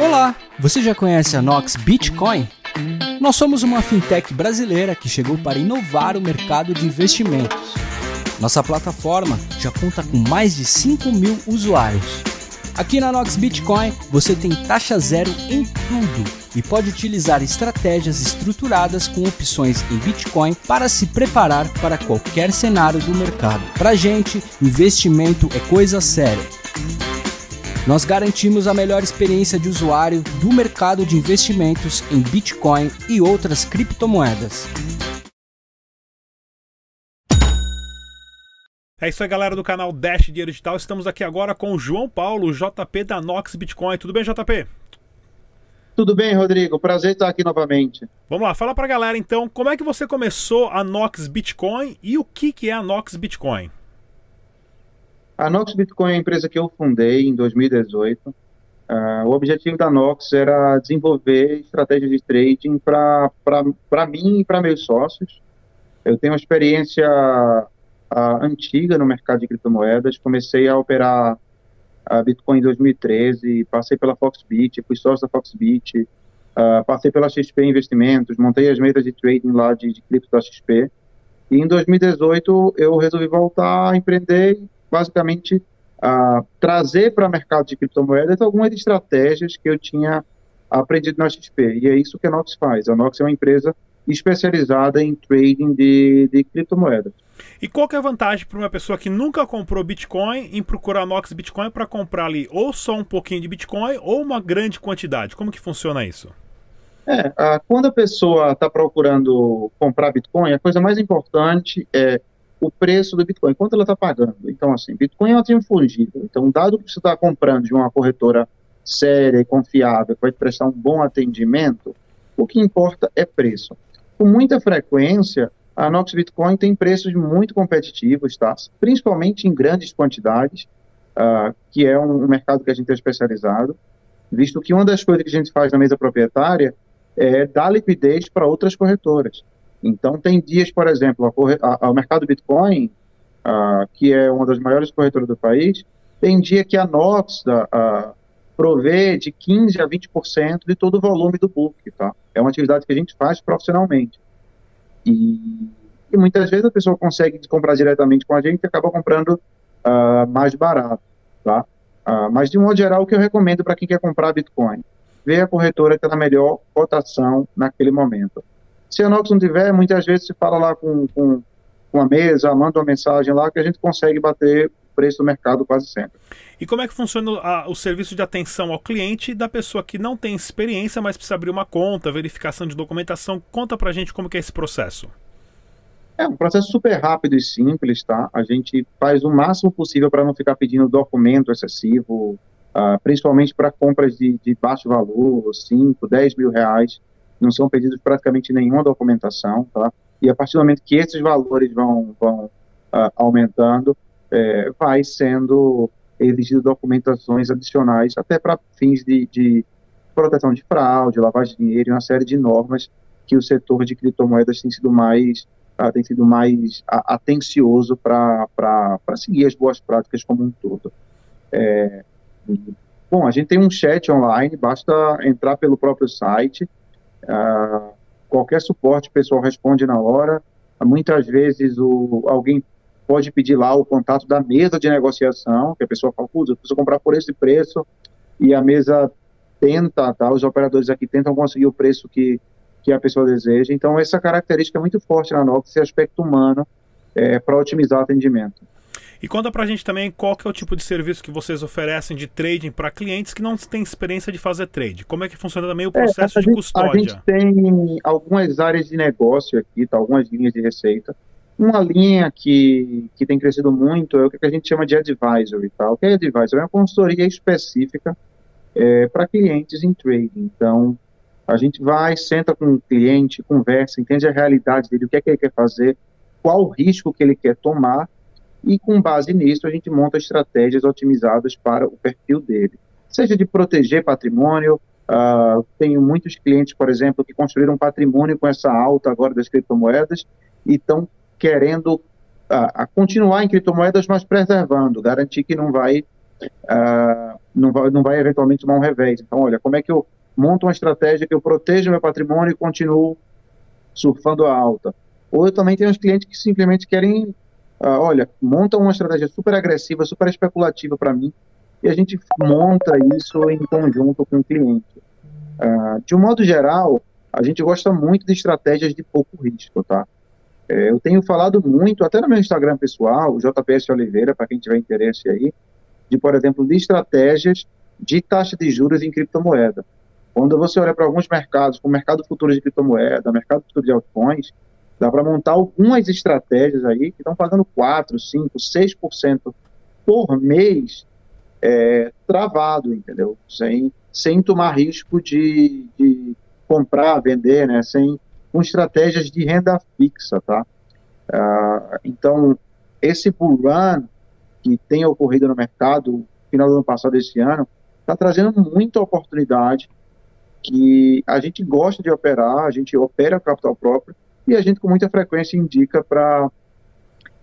Olá, você já conhece a Nox Bitcoin? Nós somos uma fintech brasileira que chegou para inovar o mercado de investimentos. Nossa plataforma já conta com mais de 5 mil usuários. Aqui na Nox Bitcoin você tem taxa zero em tudo e pode utilizar estratégias estruturadas com opções em Bitcoin para se preparar para qualquer cenário do mercado. Para gente, investimento é coisa séria. Nós garantimos a melhor experiência de usuário do mercado de investimentos em Bitcoin e outras criptomoedas. É isso aí, galera do canal Dash Dinheiro Digital. Estamos aqui agora com o João Paulo, JP da Nox Bitcoin. Tudo bem, JP? Tudo bem, Rodrigo? Prazer estar aqui novamente. Vamos lá, fala pra galera então, como é que você começou a Nox Bitcoin e o que, que é a Nox Bitcoin? A Nox Bitcoin é a empresa que eu fundei em 2018. Uh, ah, o objetivo da Nox era desenvolver estratégias de trading para mim e para meus sócios. Eu tenho uma experiência uh, antiga no mercado de criptomoedas. Comecei a operar a Bitcoin em 2013, passei pela Foxbit, fui sócio da Foxbit, uh, passei pela XP Investimentos, montei as mesas de trading lá de, de cripto da XP. E em 2018 eu resolvi voltar a empreender basicamente trazer para o mercado de criptomoedas algumas estratégias que eu tinha aprendido na XP. E é isso que a Nox faz. A Nox é uma empresa especializada em trading de, de criptomoedas. E qual que é a vantagem para uma pessoa que nunca comprou Bitcoin em procurar a Nox Bitcoin para comprar ali ou só um pouquinho de Bitcoin ou uma grande quantidade? Como que funciona isso? É, quando a pessoa está procurando comprar Bitcoin, a coisa mais importante é o preço do Bitcoin, quanto ela está pagando. Então, assim, Bitcoin é um ativo. Então, dado que você está comprando de uma corretora séria e confiável, que vai te prestar um bom atendimento, o que importa é preço. Com muita frequência, a Nox Bitcoin tem preços muito competitivos, tá? principalmente em grandes quantidades, uh, que é um, um mercado que a gente é especializado, visto que uma das coisas que a gente faz na mesa proprietária é dar liquidez para outras corretoras. Então, tem dias, por exemplo, o mercado Bitcoin, uh, que é uma das maiores corretoras do país, tem dia que a Nox uh, provê de 15% a 20% de todo o volume do book, tá? É uma atividade que a gente faz profissionalmente. E, e muitas vezes a pessoa consegue comprar diretamente com a gente e acaba comprando uh, mais barato, tá? Uh, mas, de um modo geral, o que eu recomendo para quem quer comprar Bitcoin? Ver a corretora que está na melhor cotação naquele momento. Se a Nox não tiver, muitas vezes se fala lá com, com, com a mesa, manda uma mensagem lá que a gente consegue bater o preço do mercado quase sempre. E como é que funciona a, o serviço de atenção ao cliente da pessoa que não tem experiência, mas precisa abrir uma conta, verificação de documentação? Conta pra gente como que é esse processo. É um processo super rápido e simples, tá? A gente faz o máximo possível para não ficar pedindo documento excessivo, uh, principalmente para compras de, de baixo valor, 5, 10 mil reais não são pedidos praticamente nenhuma documentação, tá? E a partir do momento que esses valores vão, vão uh, aumentando, é, vai sendo exigido documentações adicionais, até para fins de, de, proteção de fraude, lavagem de dinheiro e uma série de normas que o setor de criptomoedas tem sido mais uh, tem sido mais atencioso para seguir as boas práticas como um todo. É, bom, a gente tem um chat online, basta entrar pelo próprio site, Uh, qualquer suporte o pessoal responde na hora. Muitas vezes o, alguém pode pedir lá o contato da mesa de negociação, que a pessoa fala, putz, eu preciso comprar por esse preço, e a mesa tenta, tá, os operadores aqui tentam conseguir o preço que, que a pessoa deseja. Então, essa característica é muito forte na Nox, esse aspecto humano, é, para otimizar o atendimento. E conta pra gente também qual que é o tipo de serviço que vocês oferecem de trading para clientes que não têm experiência de fazer trade. Como é que funciona também o é, processo é, de gente, custódia? A gente tem algumas áreas de negócio aqui, tá? algumas linhas de receita. Uma linha que, que tem crescido muito é o que a gente chama de advisory. Tá? O que é advisory? É uma consultoria específica é, para clientes em trading. Então, a gente vai, senta com o cliente, conversa, entende a realidade dele, o que é que ele quer fazer, qual o risco que ele quer tomar e com base nisso a gente monta estratégias otimizadas para o perfil dele, seja de proteger patrimônio. Uh, tenho muitos clientes, por exemplo, que construíram patrimônio com essa alta agora das criptomoedas e estão querendo uh, continuar em criptomoedas, mas preservando, garantir que não vai uh, não vai, não vai eventualmente tomar um revés. Então, olha, como é que eu monto uma estratégia que eu proteja meu patrimônio e continuo surfando a alta? Ou eu também tenho os clientes que simplesmente querem, ah, olha, montam uma estratégia super agressiva, super especulativa para mim, e a gente monta isso em conjunto com o cliente. Ah, de um modo geral, a gente gosta muito de estratégias de pouco risco, tá? É, eu tenho falado muito, até no meu Instagram pessoal, JPS Oliveira, para quem tiver interesse aí, de, por exemplo, de estratégias de taxa de juros em criptomoeda. Quando você olha para alguns mercados, como o mercado futuro de criptomoeda, mercado futuro de altcoins, dá para montar algumas estratégias aí que estão pagando 4, 5, 6% por mês é, travado, entendeu? Sem, sem tomar risco de, de comprar, vender, né? Sem, com estratégias de renda fixa, tá? Uh, então, esse bull run que tem ocorrido no mercado final do ano passado, esse ano, está trazendo muita oportunidade que a gente gosta de operar, a gente opera capital próprio e a gente com muita frequência indica para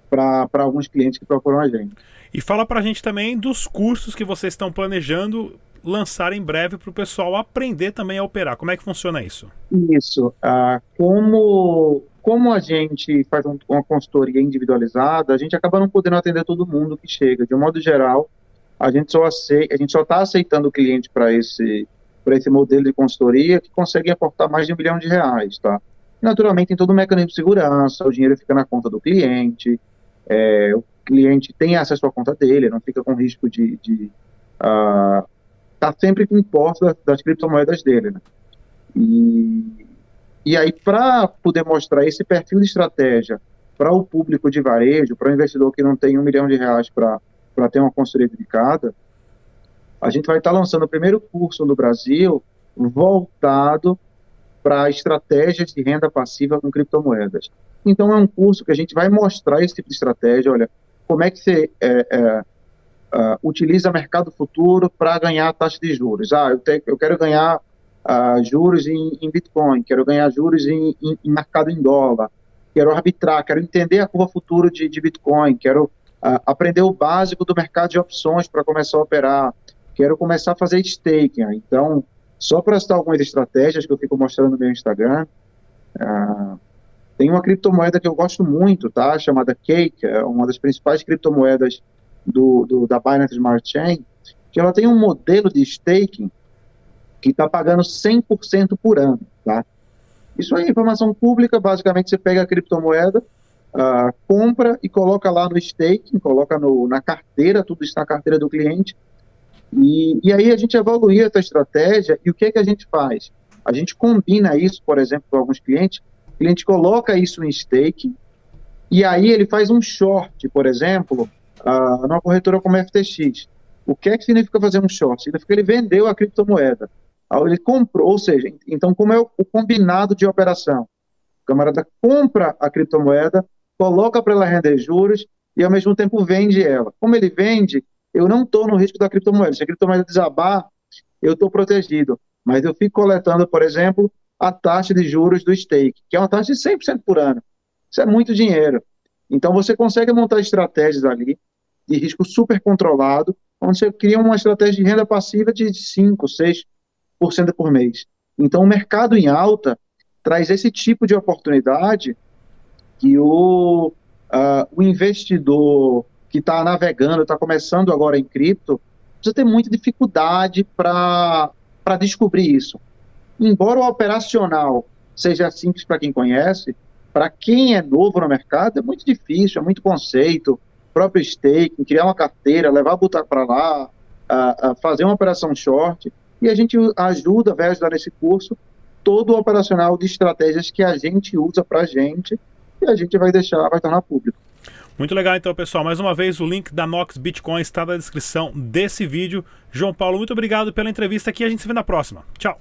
para alguns clientes que procuram a gente. E fala para a gente também dos cursos que vocês estão planejando lançar em breve para o pessoal aprender também a operar. Como é que funciona isso? Isso. Ah, como, como a gente faz um, uma consultoria individualizada, a gente acaba não podendo atender todo mundo que chega. De um modo geral, a gente só aceita, a gente só está aceitando o cliente para esse para esse modelo de consultoria que consegue aportar mais de um bilhão de reais, tá? Naturalmente, tem todo o mecanismo de segurança, o dinheiro fica na conta do cliente, é, o cliente tem acesso à conta dele, não fica com risco de, de uh, tá sempre com imposto das, das criptomoedas dele, né? E, e aí, para poder mostrar esse perfil de estratégia para o público de varejo, para o investidor que não tem um milhão de reais para ter uma consultoria dedicada, a gente vai estar lançando o primeiro curso no Brasil voltado para estratégias de renda passiva com criptomoedas. Então, é um curso que a gente vai mostrar esse tipo de estratégia. Olha, como é que você é, é, uh, utiliza mercado futuro para ganhar taxa de juros. Ah, eu, te, eu quero ganhar uh, juros em, em, Bitcoin, quero ganhar juros em, em, em, mercado em dólar, quero arbitrar, quero entender a curva futuro de, de Bitcoin, quero uh, aprender o básico do mercado de opções para começar a operar, quero começar a fazer staking. Então, só para citar algumas estratégias que eu fico mostrando no meu Instagram, uh, tem uma criptomoeda que eu gosto muito, tá? Chamada Cake, é uma das principais criptomoedas do, do, da Binance Smart Chain, que ela tem um modelo de staking que está pagando 100% por ano, tá? Isso é informação pública, basicamente você pega a criptomoeda, uh, compra e coloca lá no staking, coloca no, na carteira, tudo está na carteira do cliente, e, e aí a gente evolui essa estratégia e o que, é que a gente faz? A gente combina isso, por exemplo, com alguns clientes, o cliente coloca isso em staking, e aí ele faz um short, por exemplo, uh, numa corretora como a FTX. O que é que significa fazer um short? Significa que ele vendeu a criptomoeda. Ele comprou, ou seja, então como é o, o combinado de operação? O camarada compra a criptomoeda, coloca para ela render juros e ao mesmo tempo vende ela. Como ele vende, eu não estou no risco da criptomoeda. Se a criptomoeda desabar, eu estou protegido. Mas eu fico coletando, por exemplo, a taxa de juros do stake, que é uma taxa de 100% por ano. Isso é muito dinheiro. Então você consegue montar estratégias ali de risco super controlado, onde você cria uma estratégia de renda passiva de 5, 6% por mês. Então o mercado em alta traz esse tipo de oportunidade que o, uh, o investidor que está navegando, está começando agora em cripto, precisa ter muita dificuldade para descobrir isso. Embora o operacional seja simples para quem conhece, para quem é novo no mercado é muito difícil, é muito conceito, próprio staking, criar uma carteira, levar botar para lá, a, a fazer uma operação short, e a gente ajuda, vai ajudar nesse curso, todo o operacional de estratégias que a gente usa para a gente, e a gente vai deixar, vai tornar público. Muito legal então, pessoal. Mais uma vez, o link da Nox Bitcoin está na descrição desse vídeo. João Paulo, muito obrigado pela entrevista aqui. A gente se vê na próxima. Tchau.